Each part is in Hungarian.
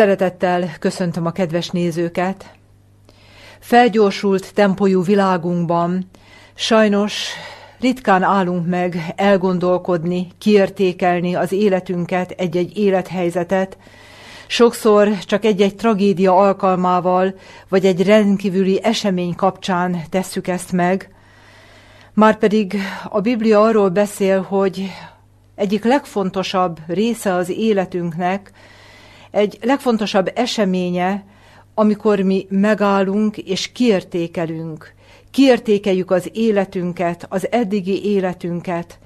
Szeretettel köszöntöm a kedves nézőket. Felgyorsult tempójú világunkban sajnos ritkán állunk meg elgondolkodni, kiértékelni az életünket, egy-egy élethelyzetet. Sokszor csak egy-egy tragédia alkalmával, vagy egy rendkívüli esemény kapcsán tesszük ezt meg. Márpedig a Biblia arról beszél, hogy egyik legfontosabb része az életünknek, egy legfontosabb eseménye, amikor mi megállunk és kiértékelünk. Kiértékeljük az életünket, az eddigi életünket,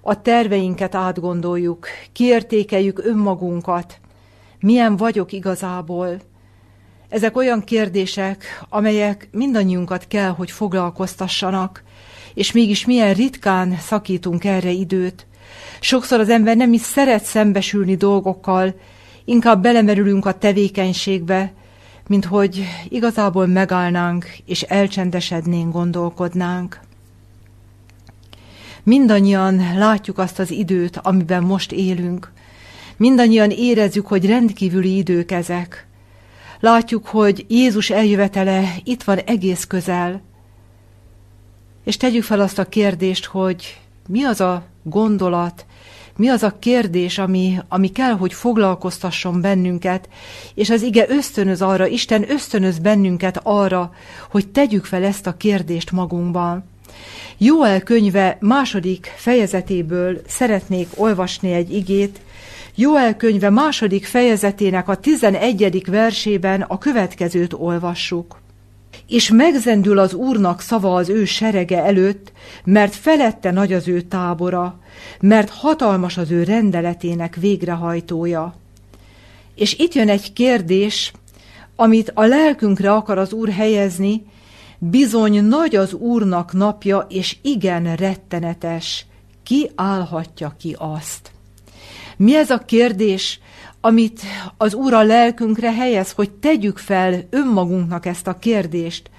a terveinket átgondoljuk, kiértékeljük önmagunkat, milyen vagyok igazából. Ezek olyan kérdések, amelyek mindannyiunkat kell, hogy foglalkoztassanak, és mégis milyen ritkán szakítunk erre időt. Sokszor az ember nem is szeret szembesülni dolgokkal, inkább belemerülünk a tevékenységbe, mint hogy igazából megállnánk és elcsendesednénk, gondolkodnánk. Mindannyian látjuk azt az időt, amiben most élünk. Mindannyian érezzük, hogy rendkívüli idők ezek. Látjuk, hogy Jézus eljövetele itt van egész közel. És tegyük fel azt a kérdést, hogy mi az a gondolat, mi az a kérdés, ami, ami kell, hogy foglalkoztasson bennünket, és az ige ösztönöz arra, Isten ösztönöz bennünket arra, hogy tegyük fel ezt a kérdést magunkban. Jóel könyve második fejezetéből szeretnék olvasni egy igét. Jóel könyve második fejezetének a tizenegyedik versében a következőt olvassuk és megzendül az Úrnak szava az ő serege előtt, mert felette nagy az ő tábora, mert hatalmas az ő rendeletének végrehajtója. És itt jön egy kérdés, amit a lelkünkre akar az Úr helyezni, bizony nagy az Úrnak napja, és igen rettenetes. Ki állhatja ki azt? Mi ez a kérdés, amit az Úr a lelkünkre helyez, hogy tegyük fel önmagunknak ezt a kérdést,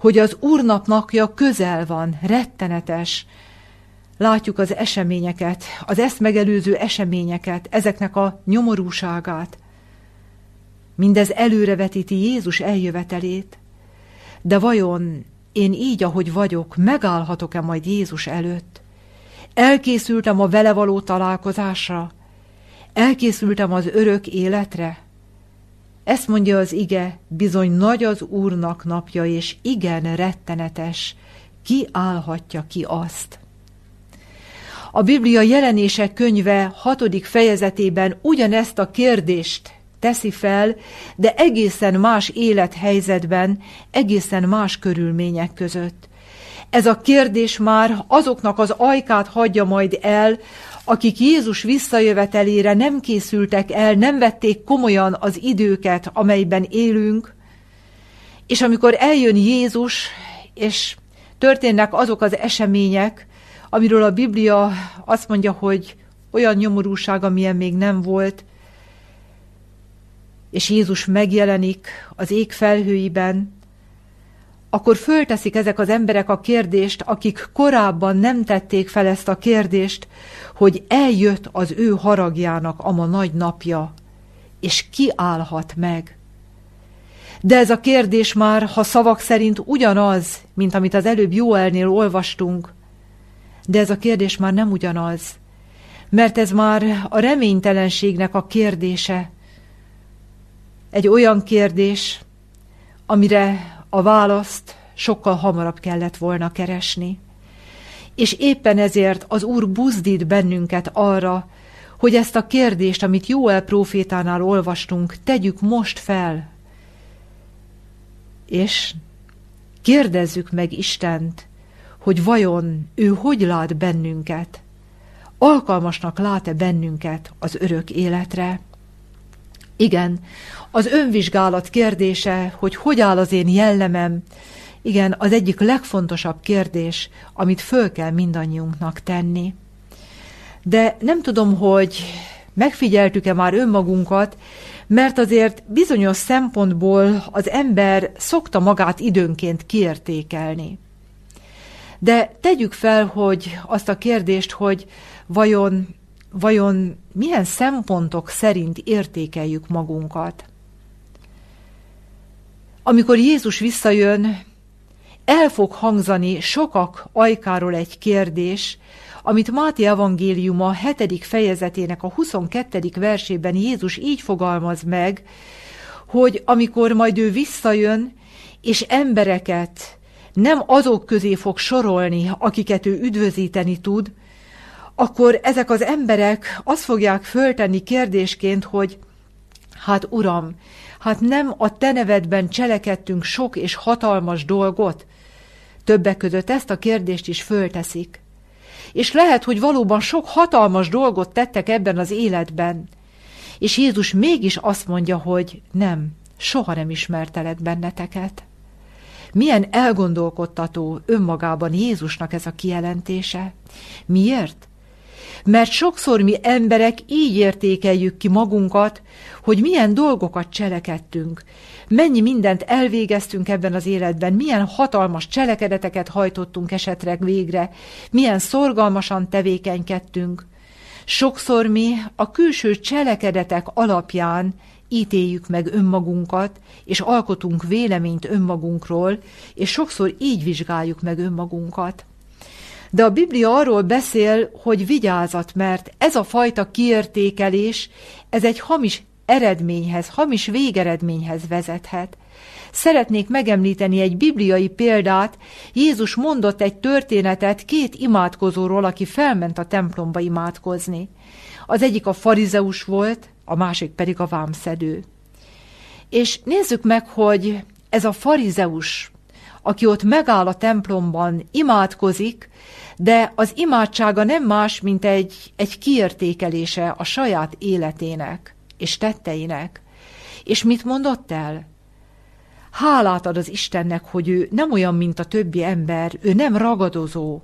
hogy az Úrnap napja közel van, rettenetes. Látjuk az eseményeket, az ezt megelőző eseményeket, ezeknek a nyomorúságát. Mindez előrevetíti Jézus eljövetelét. De vajon én így, ahogy vagyok, megállhatok-e majd Jézus előtt? Elkészültem a vele való találkozásra, Elkészültem az örök életre? Ezt mondja az ige, bizony nagy az Úrnak napja, és igen rettenetes. Ki állhatja ki azt? A Biblia jelenések könyve hatodik fejezetében ugyanezt a kérdést teszi fel, de egészen más élethelyzetben, egészen más körülmények között. Ez a kérdés már azoknak az ajkát hagyja majd el, akik Jézus visszajövetelére nem készültek el, nem vették komolyan az időket, amelyben élünk, és amikor eljön Jézus, és történnek azok az események, amiről a Biblia azt mondja, hogy olyan nyomorúság, amilyen még nem volt, és Jézus megjelenik az ég felhőiben, akkor fölteszik ezek az emberek a kérdést, akik korábban nem tették fel ezt a kérdést, hogy eljött az ő haragjának a ma nagy napja, és ki állhat meg. De ez a kérdés már, ha szavak szerint ugyanaz, mint amit az előbb Jóelnél olvastunk, de ez a kérdés már nem ugyanaz, mert ez már a reménytelenségnek a kérdése. Egy olyan kérdés, amire a választ sokkal hamarabb kellett volna keresni. És éppen ezért az Úr buzdít bennünket arra, hogy ezt a kérdést, amit Jóel profétánál olvastunk, tegyük most fel. És kérdezzük meg Istent, hogy vajon ő hogy lát bennünket, alkalmasnak lát-e bennünket az örök életre. Igen, az önvizsgálat kérdése, hogy hogy áll az én jellemem, igen, az egyik legfontosabb kérdés, amit föl kell mindannyiunknak tenni. De nem tudom, hogy megfigyeltük-e már önmagunkat, mert azért bizonyos szempontból az ember szokta magát időnként kiértékelni. De tegyük fel, hogy azt a kérdést, hogy vajon, vajon milyen szempontok szerint értékeljük magunkat. amikor Jézus visszajön, el fog hangzani sokak ajkáról egy kérdés, amit Máté evangéliuma 7. fejezetének a 22. versében Jézus így fogalmaz meg, hogy amikor majd ő visszajön, és embereket nem azok közé fog sorolni, akiket ő üdvözíteni tud, akkor ezek az emberek azt fogják föltenni kérdésként, hogy hát uram, hát nem a te nevedben cselekedtünk sok és hatalmas dolgot? Többek között ezt a kérdést is fölteszik. És lehet, hogy valóban sok hatalmas dolgot tettek ebben az életben. És Jézus mégis azt mondja, hogy nem, soha nem ismertelek benneteket. Milyen elgondolkodtató önmagában Jézusnak ez a kijelentése. Miért? Mert sokszor mi emberek így értékeljük ki magunkat, hogy milyen dolgokat cselekedtünk, mennyi mindent elvégeztünk ebben az életben, milyen hatalmas cselekedeteket hajtottunk esetleg végre, milyen szorgalmasan tevékenykedtünk. Sokszor mi a külső cselekedetek alapján ítéljük meg önmagunkat, és alkotunk véleményt önmagunkról, és sokszor így vizsgáljuk meg önmagunkat. De a Biblia arról beszél, hogy vigyázat, mert ez a fajta kiértékelés, ez egy hamis eredményhez, hamis végeredményhez vezethet. Szeretnék megemlíteni egy bibliai példát. Jézus mondott egy történetet két imádkozóról, aki felment a templomba imádkozni. Az egyik a farizeus volt, a másik pedig a vámszedő. És nézzük meg, hogy ez a farizeus, aki ott megáll a templomban, imádkozik, de az imádsága nem más, mint egy, egy kiértékelése a saját életének és tetteinek. És mit mondott el? Hálát ad az Istennek, hogy ő nem olyan, mint a többi ember, ő nem ragadozó.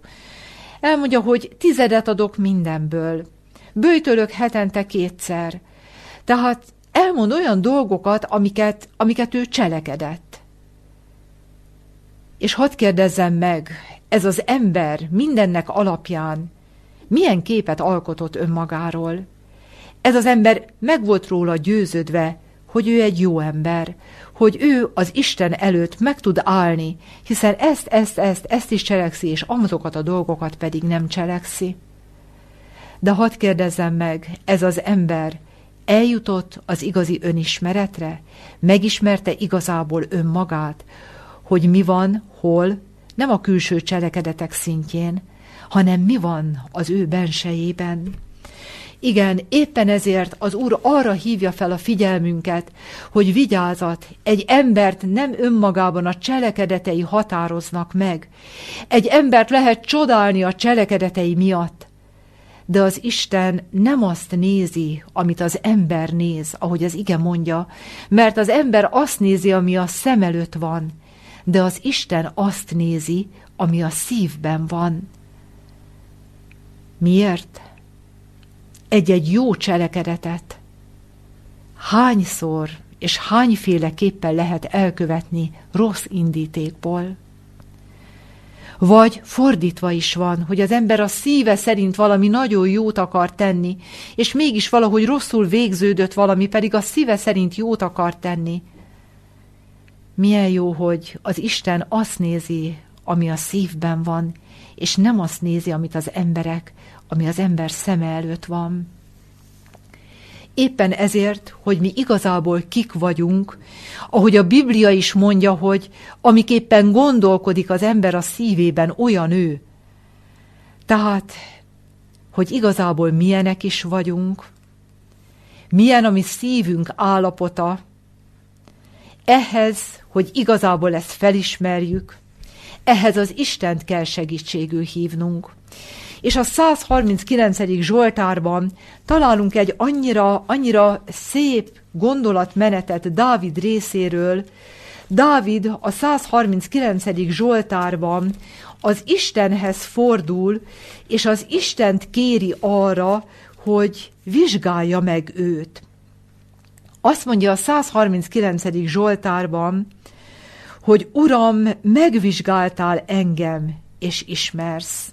Elmondja, hogy tizedet adok mindenből, bőjtölök hetente kétszer. Tehát elmond olyan dolgokat, amiket, amiket ő cselekedett. És hadd kérdezzem meg, ez az ember mindennek alapján milyen képet alkotott önmagáról? Ez az ember meg volt róla győződve, hogy ő egy jó ember, hogy ő az Isten előtt meg tud állni, hiszen ezt, ezt, ezt, ezt is cselekszi, és azokat a dolgokat pedig nem cselekszi. De hadd kérdezzem meg, ez az ember eljutott az igazi önismeretre? Megismerte igazából önmagát, hogy mi van, hol, nem a külső cselekedetek szintjén, hanem mi van az ő bensejében. Igen, éppen ezért az Úr arra hívja fel a figyelmünket, hogy vigyázat, egy embert nem önmagában a cselekedetei határoznak meg. Egy embert lehet csodálni a cselekedetei miatt, de az Isten nem azt nézi, amit az ember néz, ahogy az ige mondja, mert az ember azt nézi, ami a szem előtt van, de az Isten azt nézi, ami a szívben van. Miért? Egy-egy jó cselekedetet hányszor és hányféleképpen lehet elkövetni rossz indítékból? Vagy fordítva is van, hogy az ember a szíve szerint valami nagyon jót akar tenni, és mégis valahogy rosszul végződött valami, pedig a szíve szerint jót akar tenni. Milyen jó, hogy az Isten azt nézi, ami a szívben van, és nem azt nézi, amit az emberek, ami az ember szeme előtt van. Éppen ezért, hogy mi igazából kik vagyunk, ahogy a Biblia is mondja, hogy amiképpen gondolkodik az ember a szívében, olyan ő. Tehát, hogy igazából milyenek is vagyunk, milyen a mi szívünk állapota, ehhez, hogy igazából ezt felismerjük, ehhez az Istent kell segítségül hívnunk és a 139. Zsoltárban találunk egy annyira, annyira szép gondolatmenetet Dávid részéről. Dávid a 139. Zsoltárban az Istenhez fordul, és az Istent kéri arra, hogy vizsgálja meg őt. Azt mondja a 139. Zsoltárban, hogy Uram, megvizsgáltál engem, és ismersz.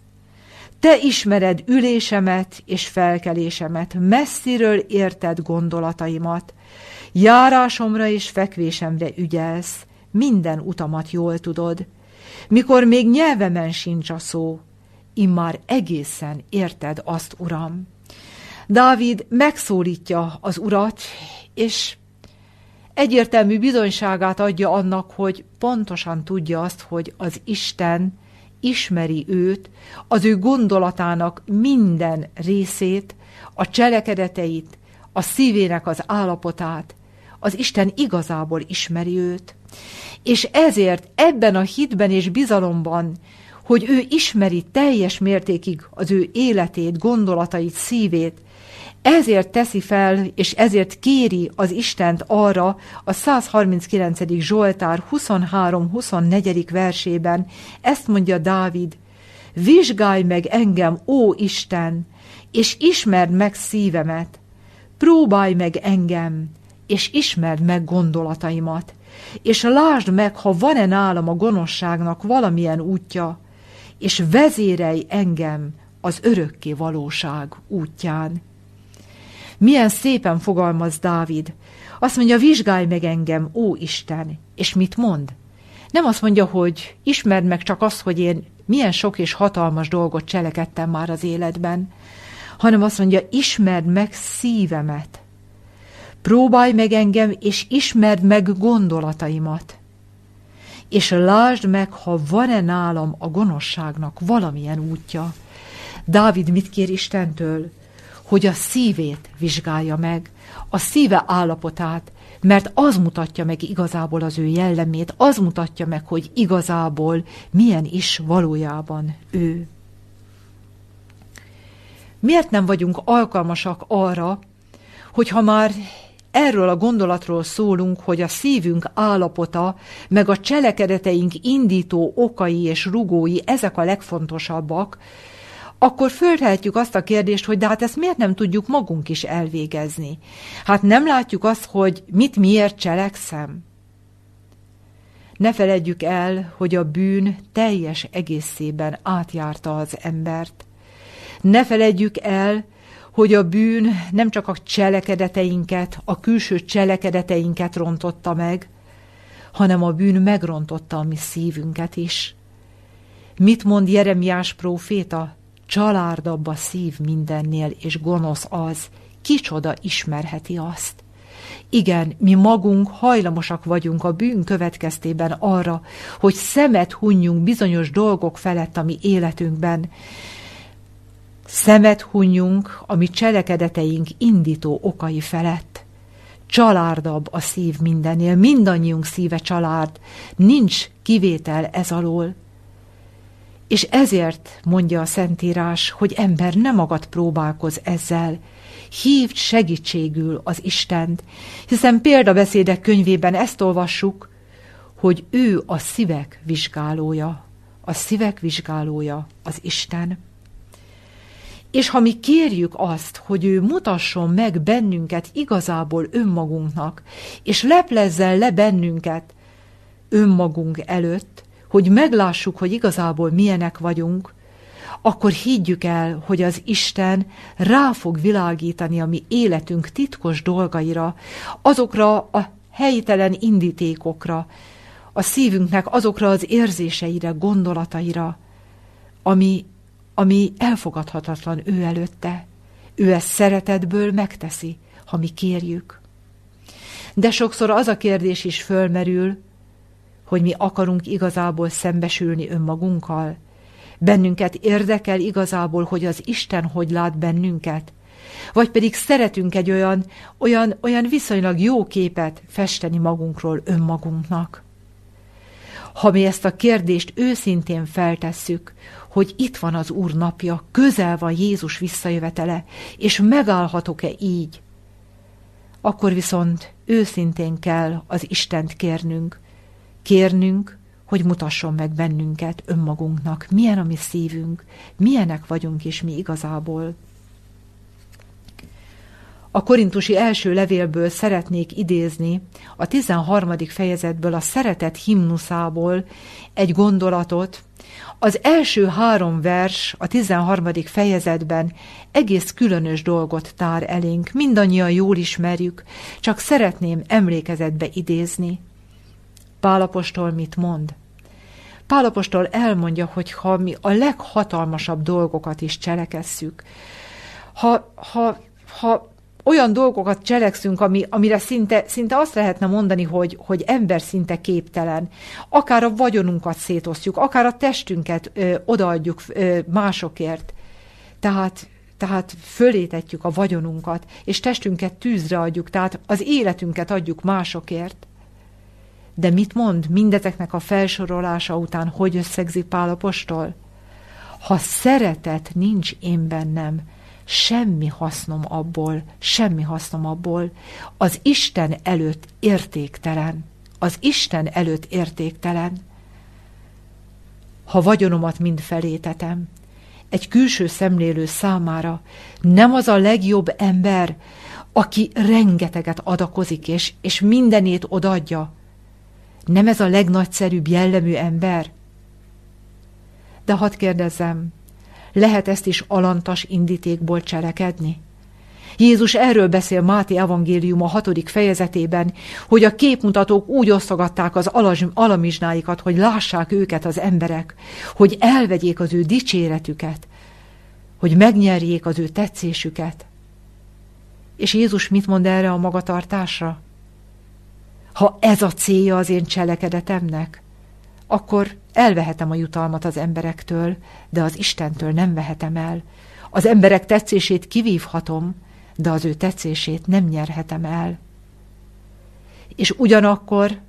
Te ismered ülésemet és felkelésemet, messziről érted gondolataimat. Járásomra és fekvésemre ügyelsz, minden utamat jól tudod. Mikor még nyelvemen sincs a szó, immár egészen érted azt, Uram. Dávid megszólítja az urat, és egyértelmű bizonyságát adja annak, hogy pontosan tudja azt, hogy az Isten ismeri őt, az ő gondolatának minden részét, a cselekedeteit, a szívének az állapotát, az Isten igazából ismeri őt. És ezért ebben a hitben és bizalomban, hogy ő ismeri teljes mértékig az ő életét, gondolatait, szívét, ezért teszi fel, és ezért kéri az Istent arra a 139. Zsoltár 23-24. versében, ezt mondja Dávid, vizsgálj meg engem, ó Isten, és ismerd meg szívemet, próbálj meg engem, és ismerd meg gondolataimat, és lásd meg, ha van-e nálam a gonoszságnak valamilyen útja, és vezérelj engem az örökké valóság útján. Milyen szépen fogalmaz Dávid. Azt mondja, vizsgálj meg engem, ó Isten. És mit mond? Nem azt mondja, hogy ismerd meg csak azt, hogy én milyen sok és hatalmas dolgot cselekedtem már az életben, hanem azt mondja, ismerd meg szívemet. Próbálj meg engem, és ismerd meg gondolataimat. És lásd meg, ha van-e nálam a gonoszságnak valamilyen útja. Dávid mit kér Istentől? Hogy a szívét vizsgálja meg, a szíve állapotát, mert az mutatja meg igazából az ő jellemét, az mutatja meg, hogy igazából milyen is valójában ő. Miért nem vagyunk alkalmasak arra, hogy ha már erről a gondolatról szólunk, hogy a szívünk állapota, meg a cselekedeteink indító okai és rugói, ezek a legfontosabbak, akkor föltehetjük azt a kérdést, hogy de hát ezt miért nem tudjuk magunk is elvégezni? Hát nem látjuk azt, hogy mit miért cselekszem? Ne feledjük el, hogy a bűn teljes egészében átjárta az embert. Ne feledjük el, hogy a bűn nem csak a cselekedeteinket, a külső cselekedeteinket rontotta meg, hanem a bűn megrontotta a mi szívünket is. Mit mond Jeremiás próféta? Csalárdabb a szív mindennél, és gonosz az, kicsoda ismerheti azt. Igen, mi magunk hajlamosak vagyunk a bűn következtében arra, hogy szemet hunjunk bizonyos dolgok felett a mi életünkben, szemet hunjunk a mi cselekedeteink indító okai felett. Csalárdabb a szív mindennél, mindannyiunk szíve család, nincs kivétel ez alól. És ezért mondja a Szentírás, hogy ember nem magad próbálkoz ezzel, hívd segítségül az Istent, hiszen példabeszédek könyvében ezt olvassuk, hogy ő a szívek vizsgálója, a szívek vizsgálója az Isten. És ha mi kérjük azt, hogy ő mutasson meg bennünket igazából önmagunknak, és leplezzen le bennünket önmagunk előtt, hogy meglássuk, hogy igazából milyenek vagyunk, akkor higgyük el, hogy az Isten rá fog világítani a mi életünk titkos dolgaira, azokra a helytelen indítékokra, a szívünknek azokra az érzéseire, gondolataira, ami, ami elfogadhatatlan ő előtte. Ő ezt szeretetből megteszi, ha mi kérjük. De sokszor az a kérdés is fölmerül, hogy mi akarunk igazából szembesülni önmagunkkal? Bennünket érdekel igazából, hogy az Isten hogy lát bennünket? Vagy pedig szeretünk egy olyan, olyan, olyan viszonylag jó képet festeni magunkról önmagunknak? Ha mi ezt a kérdést őszintén feltesszük, hogy itt van az Úr napja, közel van Jézus visszajövetele, és megállhatok-e így, akkor viszont őszintén kell az Istent kérnünk, kérnünk, hogy mutasson meg bennünket önmagunknak, milyen a mi szívünk, milyenek vagyunk és mi igazából. A korintusi első levélből szeretnék idézni a 13. fejezetből a szeretet himnuszából egy gondolatot. Az első három vers a 13. fejezetben egész különös dolgot tár elénk, mindannyian jól ismerjük, csak szeretném emlékezetbe idézni. Pálapostól mit mond? Pálapostól elmondja, hogy ha mi a leghatalmasabb dolgokat is cselekesszük, ha, ha, ha olyan dolgokat cselekszünk, ami, amire szinte, szinte azt lehetne mondani, hogy, hogy ember szinte képtelen. Akár a vagyonunkat szétosztjuk, akár a testünket ö, odaadjuk ö, másokért. Tehát, tehát fölétetjük a vagyonunkat, és testünket tűzre adjuk, tehát az életünket adjuk másokért. De mit mond mindezeknek a felsorolása után, hogy összegzi Pálapostól? Ha szeretet nincs én bennem, semmi hasznom abból, semmi hasznom abból, az Isten előtt értéktelen, az Isten előtt értéktelen. Ha vagyonomat mind felétetem, egy külső szemlélő számára nem az a legjobb ember, aki rengeteget adakozik, és, és mindenét odadja. Nem ez a legnagyszerűbb jellemű ember? De hadd kérdezzem, lehet ezt is alantas indítékból cselekedni? Jézus erről beszél Máté evangélium a hatodik fejezetében, hogy a képmutatók úgy osztogatták az alamizsnáikat, hogy lássák őket az emberek, hogy elvegyék az ő dicséretüket, hogy megnyerjék az ő tetszésüket. És Jézus mit mond erre a magatartásra? Ha ez a célja az én cselekedetemnek, akkor elvehetem a jutalmat az emberektől, de az Istentől nem vehetem el. Az emberek tetszését kivívhatom, de az ő tetszését nem nyerhetem el. És ugyanakkor,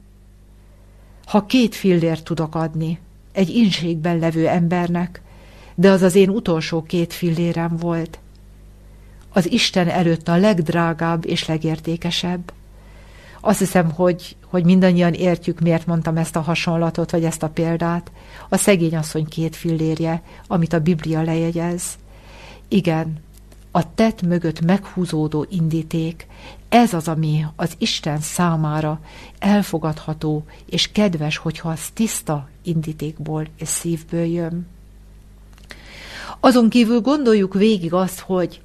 ha két fillért tudok adni egy inségben levő embernek, de az az én utolsó két fillérem volt, az Isten előtt a legdrágább és legértékesebb, azt hiszem, hogy, hogy mindannyian értjük, miért mondtam ezt a hasonlatot, vagy ezt a példát. A szegény asszony két fillérje, amit a Biblia lejegyez. Igen, a tett mögött meghúzódó indíték, ez az, ami az Isten számára elfogadható és kedves, hogyha az tiszta indítékból és szívből jön. Azon kívül gondoljuk végig azt, hogy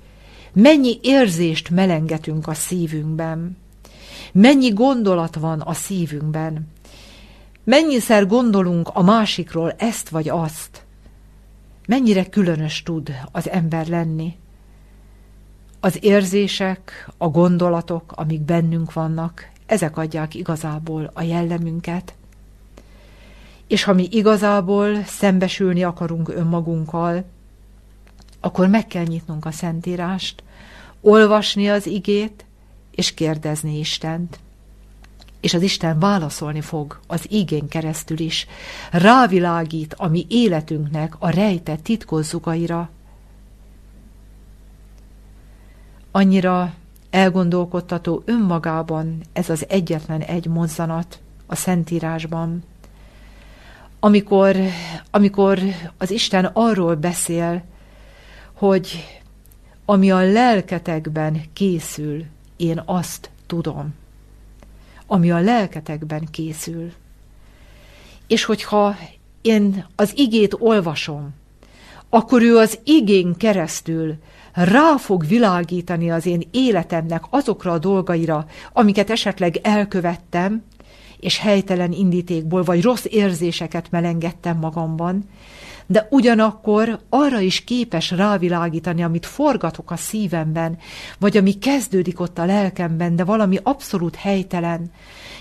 mennyi érzést melengetünk a szívünkben. Mennyi gondolat van a szívünkben. Mennyiszer gondolunk a másikról ezt vagy azt. Mennyire különös tud az ember lenni. Az érzések, a gondolatok, amik bennünk vannak, ezek adják igazából a jellemünket. És ha mi igazából szembesülni akarunk önmagunkkal, akkor meg kell nyitnunk a Szentírást, olvasni az igét, és kérdezni Istent. És az Isten válaszolni fog az igén keresztül is, rávilágít a mi életünknek a rejtett titkos zugaira. Annyira elgondolkodtató önmagában ez az egyetlen egy mozzanat a Szentírásban, amikor, amikor az Isten arról beszél, hogy ami a lelketekben készül, én azt tudom, ami a lelketekben készül. És hogyha én az igét olvasom, akkor ő az igén keresztül rá fog világítani az én életemnek azokra a dolgaira, amiket esetleg elkövettem, és helytelen indítékból vagy rossz érzéseket melengettem magamban, de ugyanakkor arra is képes rávilágítani, amit forgatok a szívemben, vagy ami kezdődik ott a lelkemben, de valami abszolút helytelen.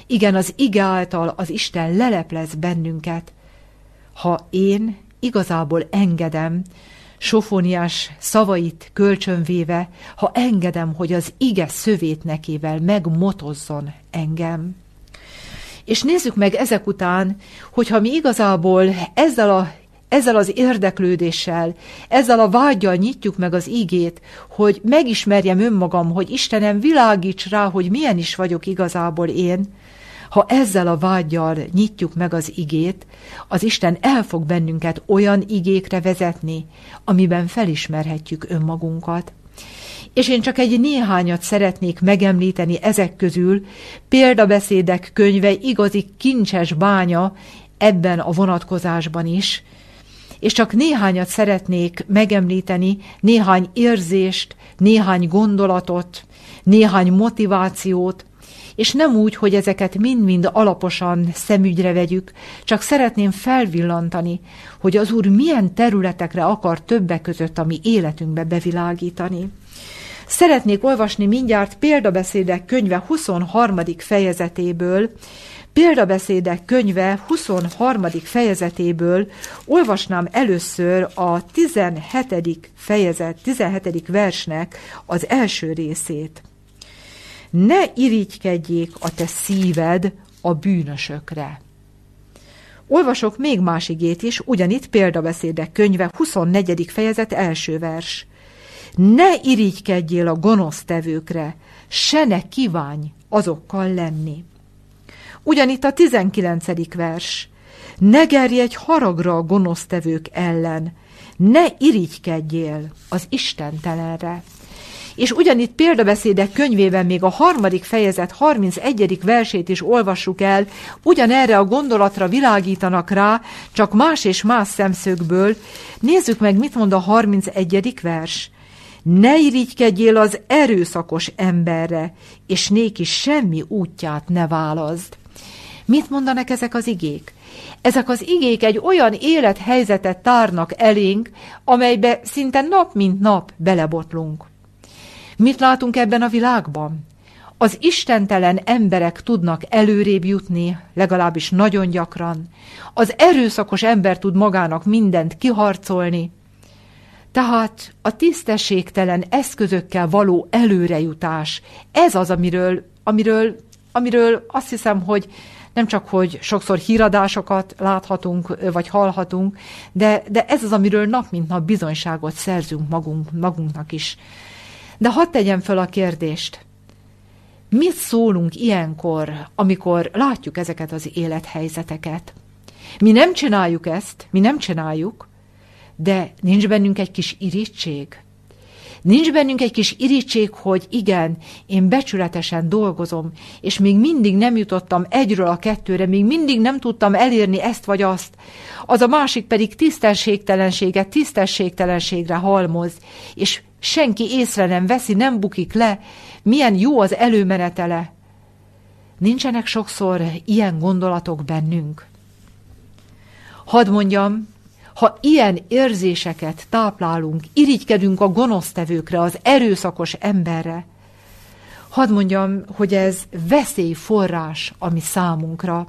Igen, az ige által az Isten leleplez bennünket. Ha én igazából engedem, Sofóniás szavait kölcsönvéve, ha engedem, hogy az ige szövét nekével megmotozzon engem. És nézzük meg ezek után, hogyha mi igazából ezzel a ezzel az érdeklődéssel, ezzel a vágyjal nyitjuk meg az ígét, hogy megismerjem önmagam, hogy Istenem világíts rá, hogy milyen is vagyok igazából én, ha ezzel a vágyjal nyitjuk meg az igét, az Isten el fog bennünket olyan igékre vezetni, amiben felismerhetjük önmagunkat. És én csak egy néhányat szeretnék megemlíteni ezek közül, példabeszédek könyve igazi kincses bánya ebben a vonatkozásban is, és csak néhányat szeretnék megemlíteni, néhány érzést, néhány gondolatot, néhány motivációt, és nem úgy, hogy ezeket mind-mind alaposan szemügyre vegyük, csak szeretném felvillantani, hogy az Úr milyen területekre akar többek között a mi életünkbe bevilágítani. Szeretnék olvasni mindjárt példabeszédek könyve 23. fejezetéből, Példabeszédek könyve 23. fejezetéből olvasnám először a 17. fejezet, 17. versnek az első részét. Ne irigykedjék a te szíved a bűnösökre. Olvasok még más igét is, ugyanitt példabeszédek könyve 24. fejezet első vers. Ne irigykedjél a gonosztevőkre, se ne kívánj azokkal lenni. Ugyanitt a 19. vers. Ne gerjedj haragra a gonosztevők ellen, ne irigykedjél az istentelenre. És ugyanitt példabeszédek könyvében még a harmadik fejezet 31. versét is olvassuk el, ugyanerre a gondolatra világítanak rá, csak más és más szemszögből. Nézzük meg, mit mond a 31. vers. Ne irigykedjél az erőszakos emberre, és néki semmi útját ne válaszd. Mit mondanak ezek az igék? Ezek az igék egy olyan élethelyzetet tárnak elénk, amelybe szinte nap mint nap belebotlunk. Mit látunk ebben a világban? Az istentelen emberek tudnak előrébb jutni, legalábbis nagyon gyakran. Az erőszakos ember tud magának mindent kiharcolni. Tehát a tisztességtelen eszközökkel való előrejutás, ez az, amiről, amiről, amiről azt hiszem, hogy nem csak, hogy sokszor híradásokat láthatunk, vagy hallhatunk, de, de ez az, amiről nap mint nap bizonyságot szerzünk magunk, magunknak is. De hadd tegyem föl a kérdést. Mit szólunk ilyenkor, amikor látjuk ezeket az élethelyzeteket? Mi nem csináljuk ezt, mi nem csináljuk, de nincs bennünk egy kis irítség, Nincs bennünk egy kis irítség, hogy igen, én becsületesen dolgozom, és még mindig nem jutottam egyről a kettőre, még mindig nem tudtam elérni ezt vagy azt. Az a másik pedig tisztességtelenséget tisztességtelenségre halmoz, és senki észre nem veszi, nem bukik le, milyen jó az előmenetele. Nincsenek sokszor ilyen gondolatok bennünk. Hadd mondjam, ha ilyen érzéseket táplálunk, irigykedünk a gonosztevőkre, az erőszakos emberre, hadd mondjam, hogy ez veszélyforrás a mi számunkra.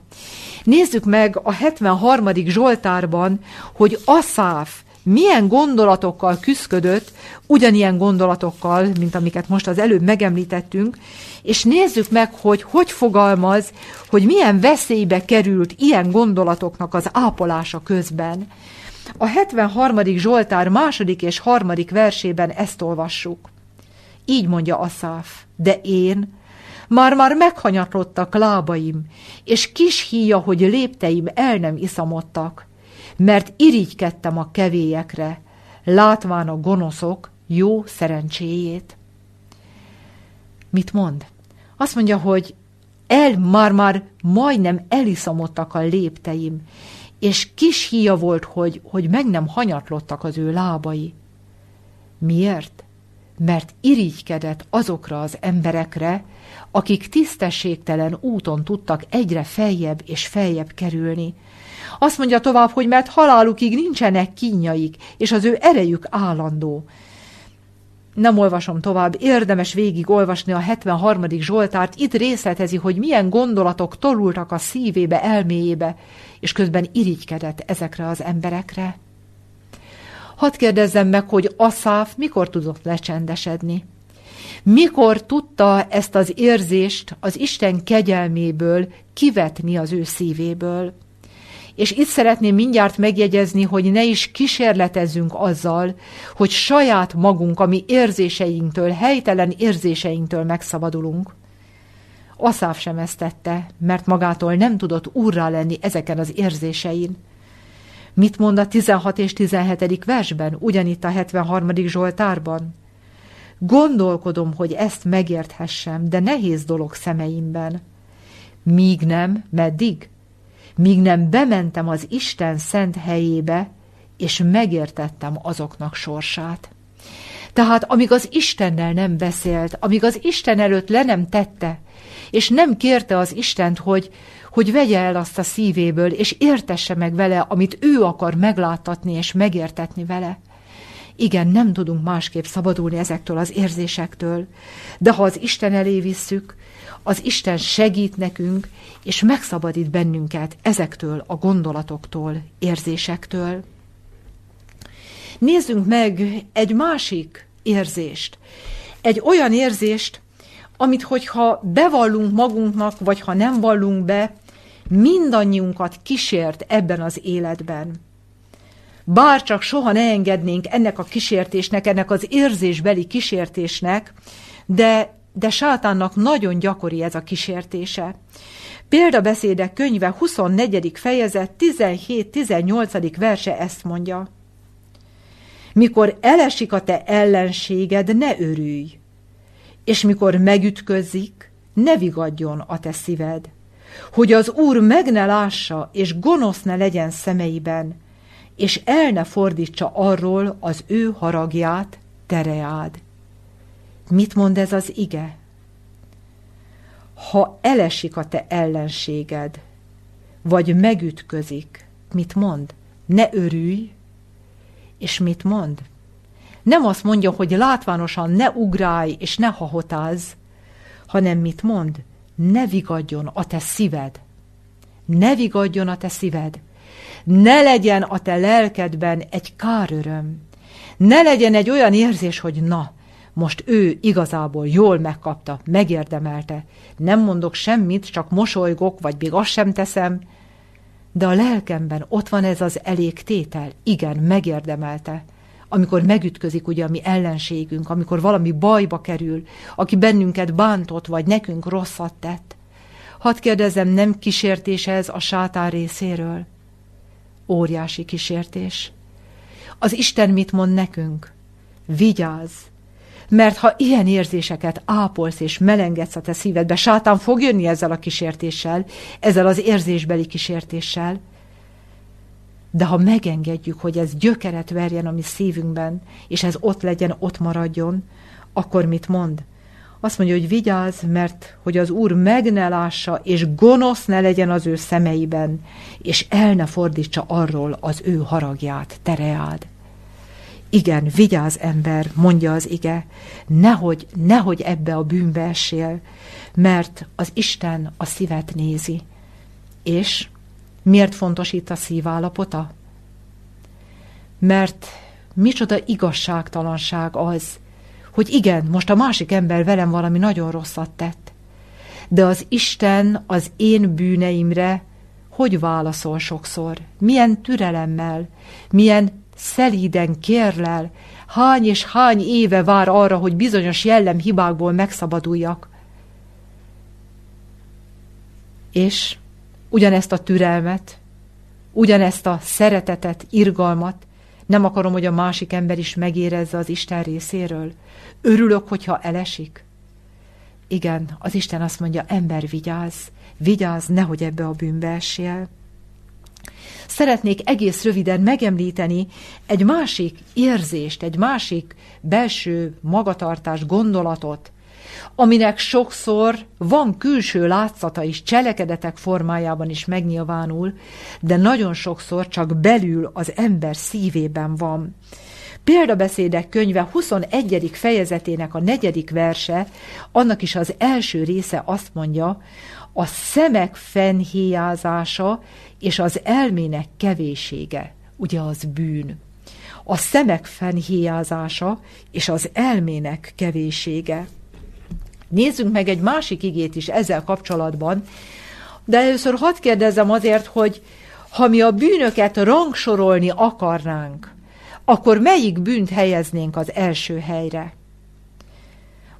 Nézzük meg a 73. Zsoltárban, hogy Aszáf milyen gondolatokkal küzdködött, ugyanilyen gondolatokkal, mint amiket most az előbb megemlítettünk, és nézzük meg, hogy hogy fogalmaz, hogy milyen veszélybe került ilyen gondolatoknak az ápolása közben. A 73. Zsoltár második és harmadik versében ezt olvassuk. Így mondja Aszáf, de én, már-már meghanyatlottak lábaim, és kis híja, hogy lépteim el nem iszamodtak, mert irigykedtem a kevélyekre, látván a gonoszok jó szerencséjét. Mit mond? Azt mondja, hogy el már-már majdnem eliszamodtak a lépteim, és kis híja volt, hogy, hogy meg nem hanyatlottak az ő lábai. Miért? Mert irigykedett azokra az emberekre, akik tisztességtelen úton tudtak egyre feljebb és feljebb kerülni. Azt mondja tovább, hogy mert halálukig nincsenek kínjaik, és az ő erejük állandó. Nem olvasom tovább, érdemes végig olvasni a 73. Zsoltárt, itt részletezi, hogy milyen gondolatok tolultak a szívébe, elméjébe, és közben irigykedett ezekre az emberekre. Hadd kérdezzem meg, hogy Aszáf mikor tudott lecsendesedni? Mikor tudta ezt az érzést az Isten kegyelméből kivetni az ő szívéből? És itt szeretném mindjárt megjegyezni, hogy ne is kísérletezzünk azzal, hogy saját magunk, ami érzéseinktől, helytelen érzéseinktől megszabadulunk. Aszáv sem ezt tette, mert magától nem tudott úrrá lenni ezeken az érzésein. Mit mond a 16 és 17. versben, ugyanitt a 73. Zsoltárban? Gondolkodom, hogy ezt megérthessem, de nehéz dolog szemeimben. Míg nem, meddig? Míg nem bementem az Isten szent helyébe, és megértettem azoknak sorsát. Tehát amíg az Istennel nem beszélt, amíg az Isten előtt le nem tette, és nem kérte az Istent, hogy, hogy vegye el azt a szívéből, és értesse meg vele, amit ő akar megláttatni és megértetni vele. Igen, nem tudunk másképp szabadulni ezektől az érzésektől, de ha az Isten elé visszük, az Isten segít nekünk, és megszabadít bennünket ezektől a gondolatoktól, érzésektől. Nézzünk meg egy másik érzést. Egy olyan érzést, amit hogyha bevallunk magunknak, vagy ha nem vallunk be, mindannyiunkat kísért ebben az életben. Bár csak soha ne engednénk ennek a kísértésnek, ennek az érzésbeli kísértésnek, de, de sátánnak nagyon gyakori ez a kísértése. Példabeszédek könyve 24. fejezet 17-18. verse ezt mondja. Mikor elesik a te ellenséged, ne örülj, és mikor megütközik, ne vigadjon a te szíved, hogy az Úr meg ne lássa, és gonosz ne legyen szemeiben, és el ne fordítsa arról az ő haragját, tereád. Mit mond ez az ige? Ha elesik a te ellenséged, vagy megütközik, mit mond? Ne örülj, és mit mond? Nem azt mondja, hogy látvánosan ne ugrálj és ne hahotáz, hanem mit mond? Ne vigadjon a te szíved. Ne vigadjon a te szíved. Ne legyen a te lelkedben egy káröröm. Ne legyen egy olyan érzés, hogy na, most ő igazából jól megkapta, megérdemelte. Nem mondok semmit, csak mosolygok, vagy még azt sem teszem, de a lelkemben ott van ez az elég tétel. Igen, megérdemelte. Amikor megütközik ugye a mi ellenségünk, amikor valami bajba kerül, aki bennünket bántott, vagy nekünk rosszat tett. Hadd kérdezem, nem kísértés ez a sátán részéről? Óriási kísértés. Az Isten mit mond nekünk? Vigyázz! Mert ha ilyen érzéseket ápolsz és melengedsz a te szívedbe, sátán fog jönni ezzel a kísértéssel, ezzel az érzésbeli kísértéssel. De ha megengedjük, hogy ez gyökeret verjen a mi szívünkben, és ez ott legyen, ott maradjon, akkor mit mond? Azt mondja, hogy vigyázz, mert hogy az Úr meg ne lássa, és gonosz ne legyen az ő szemeiben, és el ne fordítsa arról az ő haragját, tereád. Igen, vigyázz ember, mondja az ige, nehogy, nehogy ebbe a bűnbe essél, mert az Isten a szívet nézi. És miért fontos itt a szívállapota? Mert micsoda igazságtalanság az, hogy igen, most a másik ember velem valami nagyon rosszat tett, de az Isten az én bűneimre hogy válaszol sokszor? Milyen türelemmel, milyen szelíden kérlel, hány és hány éve vár arra, hogy bizonyos jellemhibákból megszabaduljak. És ugyanezt a türelmet, ugyanezt a szeretetet, irgalmat nem akarom, hogy a másik ember is megérezze az Isten részéről. Örülök, hogyha elesik. Igen, az Isten azt mondja, ember vigyáz, vigyáz, nehogy ebbe a bűnbe essél. Szeretnék egész röviden megemlíteni egy másik érzést, egy másik belső magatartás, gondolatot, aminek sokszor van külső látszata is, cselekedetek formájában is megnyilvánul, de nagyon sokszor csak belül az ember szívében van. Példabeszédek könyve 21. fejezetének a negyedik verse, annak is az első része azt mondja, a szemek fennhéjázása és az elmének kevésége, ugye az bűn. A szemek fennhéjázása és az elmének kevésége. Nézzünk meg egy másik igét is ezzel kapcsolatban, de először hadd kérdezzem azért, hogy ha mi a bűnöket rangsorolni akarnánk, akkor melyik bűnt helyeznénk az első helyre?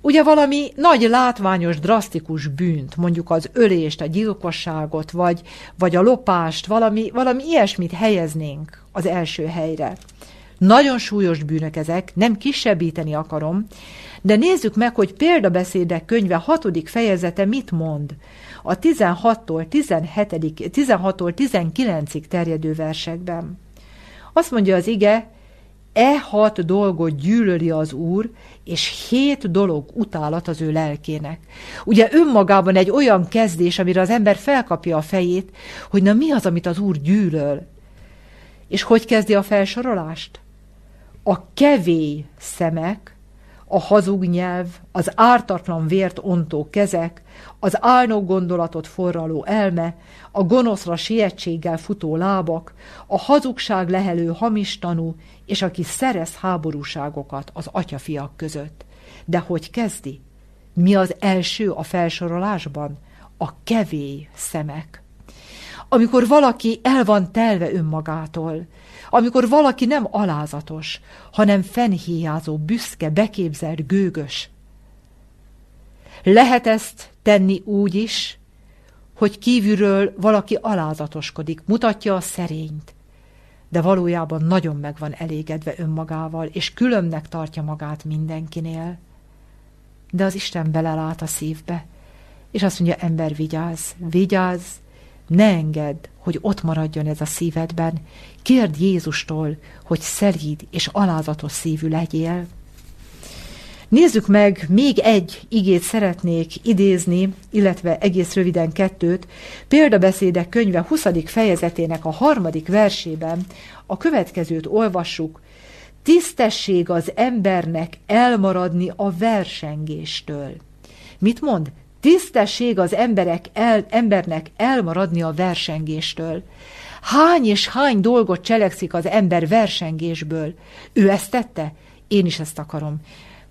Ugye valami nagy látványos, drasztikus bűnt, mondjuk az ölést, a gyilkosságot, vagy, vagy a lopást, valami, valami ilyesmit helyeznénk az első helyre. Nagyon súlyos bűnök ezek, nem kisebbíteni akarom, de nézzük meg, hogy példabeszédek könyve hatodik fejezete mit mond a 16-tól 17 16-tól 19-ig terjedő versekben. Azt mondja az ige, E hat dolgot gyűlöli az Úr, és hét dolog utálat az ő lelkének. Ugye önmagában egy olyan kezdés, amire az ember felkapja a fejét, hogy na mi az, amit az Úr gyűlöl. És hogy kezdi a felsorolást? A kevély szemek, a hazug nyelv, az ártatlan vért ontó kezek, az álnok gondolatot forraló elme, a gonoszra sietséggel futó lábak, a hazugság lehelő hamis tanú, és aki szerez háborúságokat az atyafiak között. De hogy kezdi? Mi az első a felsorolásban? A kevély szemek. Amikor valaki el van telve önmagától, amikor valaki nem alázatos, hanem fenhéjázó, büszke, beképzelt, gőgös. Lehet ezt tenni úgy is, hogy kívülről valaki alázatoskodik, mutatja a szerényt, de valójában nagyon meg van elégedve önmagával, és különnek tartja magát mindenkinél. De az Isten belelát a szívbe, és azt mondja, ember, vigyázz, vigyázz, ne engedd, hogy ott maradjon ez a szívedben. Kérd Jézustól, hogy szelíd és alázatos szívű legyél. Nézzük meg, még egy igét szeretnék idézni, illetve egész röviden kettőt. Példabeszédek könyve 20. fejezetének a harmadik versében a következőt olvassuk. Tisztesség az embernek elmaradni a versengéstől. Mit mond? Tisztesség az emberek el, embernek elmaradni a versengéstől. Hány és hány dolgot cselekszik az ember versengésből. Ő ezt tette? Én is ezt akarom.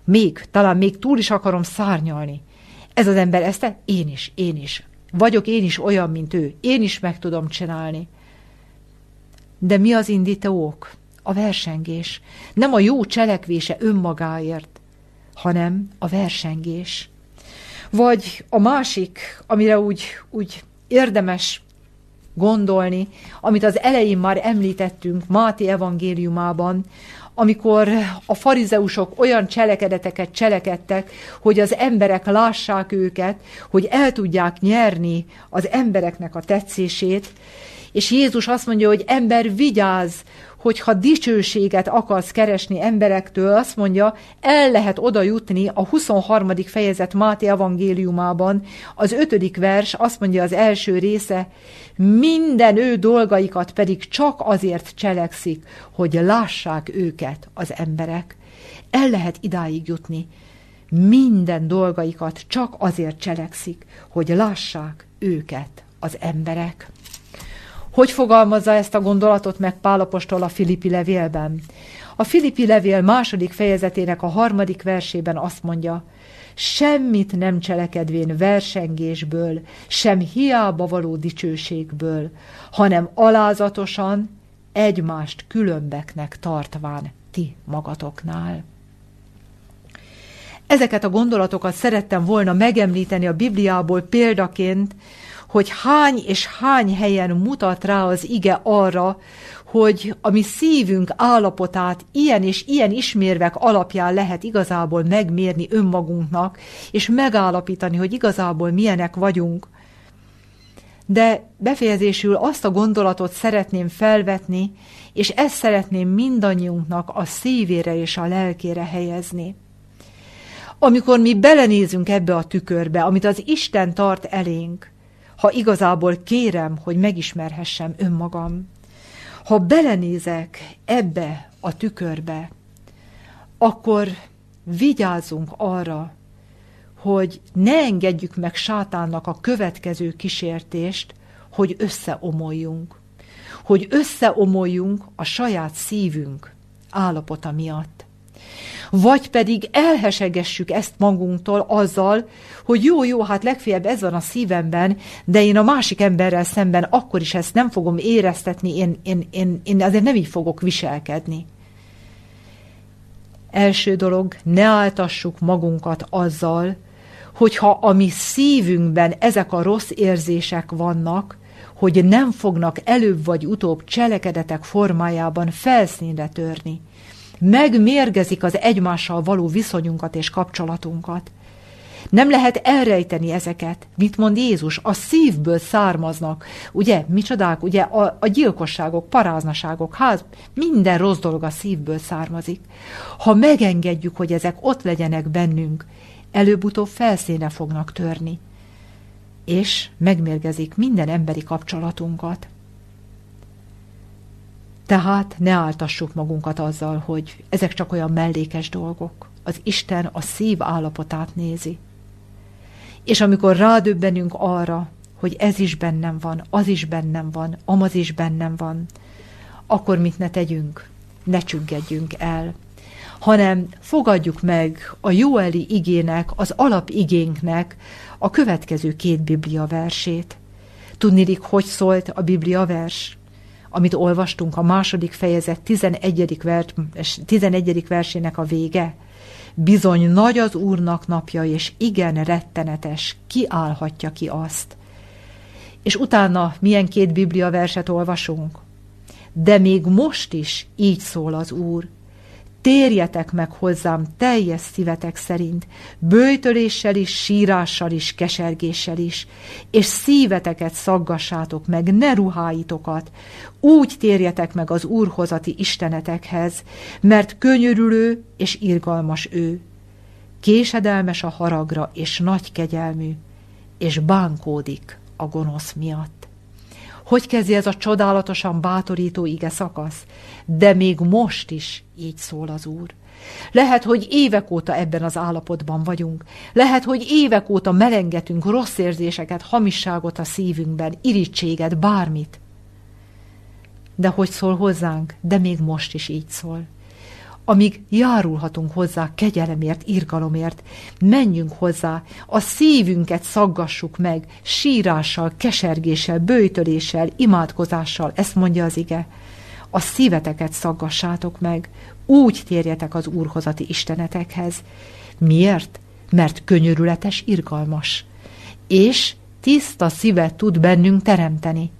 Még, talán még túl is akarom szárnyalni. Ez az ember ezt tette? Én is, én is. Vagyok én is olyan, mint ő. Én is meg tudom csinálni. De mi az indító? A versengés. Nem a jó cselekvése önmagáért, hanem a versengés. Vagy a másik, amire úgy, úgy érdemes gondolni, amit az elején már említettünk Máté evangéliumában, amikor a farizeusok olyan cselekedeteket cselekedtek, hogy az emberek lássák őket, hogy el tudják nyerni az embereknek a tetszését, és Jézus azt mondja, hogy ember, vigyázz, hogyha dicsőséget akarsz keresni emberektől, azt mondja, el lehet oda jutni a 23. fejezet Máté evangéliumában, az ötödik vers, azt mondja az első része, minden ő dolgaikat pedig csak azért cselekszik, hogy lássák őket az emberek. El lehet idáig jutni. Minden dolgaikat csak azért cselekszik, hogy lássák őket az emberek. Hogy fogalmazza ezt a gondolatot meg Pálapostól a Filippi levélben? A Filippi levél második fejezetének a harmadik versében azt mondja, semmit nem cselekedvén versengésből, sem hiába való dicsőségből, hanem alázatosan egymást különbeknek tartván ti magatoknál. Ezeket a gondolatokat szerettem volna megemlíteni a Bibliából példaként, hogy hány és hány helyen mutat rá az ige arra, hogy a mi szívünk állapotát ilyen és ilyen ismérvek alapján lehet igazából megmérni önmagunknak, és megállapítani, hogy igazából milyenek vagyunk. De befejezésül azt a gondolatot szeretném felvetni, és ezt szeretném mindannyiunknak a szívére és a lelkére helyezni. Amikor mi belenézünk ebbe a tükörbe, amit az Isten tart elénk, ha igazából kérem, hogy megismerhessem önmagam. Ha belenézek ebbe a tükörbe, akkor vigyázzunk arra, hogy ne engedjük meg sátánnak a következő kísértést, hogy összeomoljunk. Hogy összeomoljunk a saját szívünk állapota miatt vagy pedig elhesegessük ezt magunktól azzal, hogy jó, jó, hát legfeljebb ez van a szívemben, de én a másik emberrel szemben akkor is ezt nem fogom éreztetni, én, én, én, én azért nem így fogok viselkedni. Első dolog, ne áltassuk magunkat azzal, hogyha a mi szívünkben ezek a rossz érzések vannak, hogy nem fognak előbb vagy utóbb cselekedetek formájában felszínre törni megmérgezik az egymással való viszonyunkat és kapcsolatunkat. Nem lehet elrejteni ezeket. Mit mond Jézus? A szívből származnak. Ugye, micsodák? Ugye a, a gyilkosságok, paráznaságok, ház, minden rossz dolog a szívből származik. Ha megengedjük, hogy ezek ott legyenek bennünk, előbb-utóbb felszíne fognak törni. És megmérgezik minden emberi kapcsolatunkat. Tehát ne áltassuk magunkat azzal, hogy ezek csak olyan mellékes dolgok. Az Isten a szív állapotát nézi. És amikor rádöbbenünk arra, hogy ez is bennem van, az is bennem van, amaz is bennem van, akkor mit ne tegyünk? Ne csüggedjünk el, hanem fogadjuk meg a Jóeli igének, az alapigénknek a következő két biblia versét. Tudnilik, hogy szólt a biblia vers? Amit olvastunk, a második fejezet 11. Vers, 11. versének a vége. Bizony nagy az Úrnak napja, és igen rettenetes, ki állhatja ki azt. És utána milyen két biblia verset olvasunk? De még most is így szól az Úr, Térjetek meg hozzám teljes szívetek szerint, bőjtöléssel is, sírással is, kesergéssel is, és szíveteket szaggassátok meg, ne ruháitokat, úgy térjetek meg az úrhozati istenetekhez, mert könyörülő és irgalmas ő, késedelmes a haragra és nagy kegyelmű, és bánkódik a gonosz miatt. Hogy kezdi ez a csodálatosan bátorító ige szakasz? De még most is így szól az Úr. Lehet, hogy évek óta ebben az állapotban vagyunk. Lehet, hogy évek óta melengetünk rossz érzéseket, hamisságot a szívünkben, irítséget, bármit. De hogy szól hozzánk? De még most is így szól amíg járulhatunk hozzá kegyelemért, irgalomért, menjünk hozzá, a szívünket szaggassuk meg, sírással, kesergéssel, bőjtöléssel, imádkozással, ezt mondja az ige. A szíveteket szaggassátok meg, úgy térjetek az úrhozati istenetekhez. Miért? Mert könyörületes, irgalmas. És tiszta szívet tud bennünk teremteni.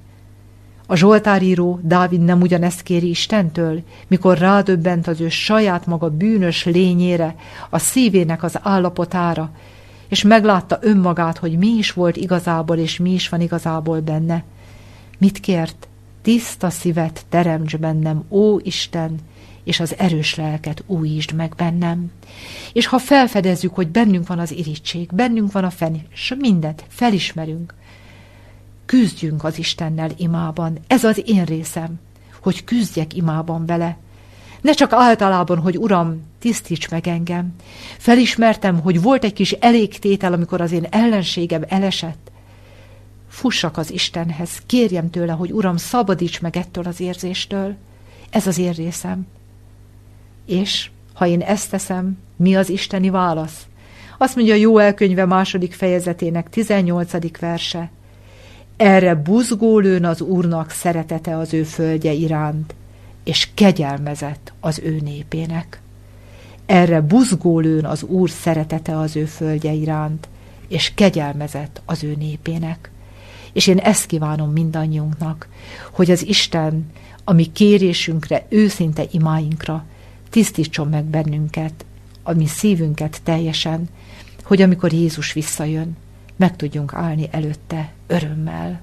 A Zsoltáríró Dávid nem ugyanezt kéri Istentől, mikor rádöbbent az ő saját maga bűnös lényére, a szívének az állapotára, és meglátta önmagát, hogy mi is volt igazából, és mi is van igazából benne. Mit kért? Tiszta szívet teremts bennem, ó Isten, és az erős lelket újítsd meg bennem. És ha felfedezzük, hogy bennünk van az irítség, bennünk van a fen, és mindent felismerünk, küzdjünk az Istennel imában. Ez az én részem, hogy küzdjek imában vele. Ne csak általában, hogy Uram, tisztíts meg engem. Felismertem, hogy volt egy kis elégtétel, amikor az én ellenségem elesett. Fussak az Istenhez, kérjem tőle, hogy Uram, szabadíts meg ettől az érzéstől. Ez az én részem. És ha én ezt teszem, mi az isteni válasz? Azt mondja jó elkönyve második fejezetének 18. verse. Erre buzgólőn az Úrnak szeretete az ő földje iránt, és kegyelmezett az ő népének. Erre buzgólőn az Úr szeretete az ő földje iránt, és kegyelmezett az ő népének. És én ezt kívánom mindannyiunknak, hogy az Isten a mi kérésünkre, őszinte imáinkra tisztítson meg bennünket, a mi szívünket teljesen, hogy amikor Jézus visszajön, meg tudjunk állni előtte örömmel.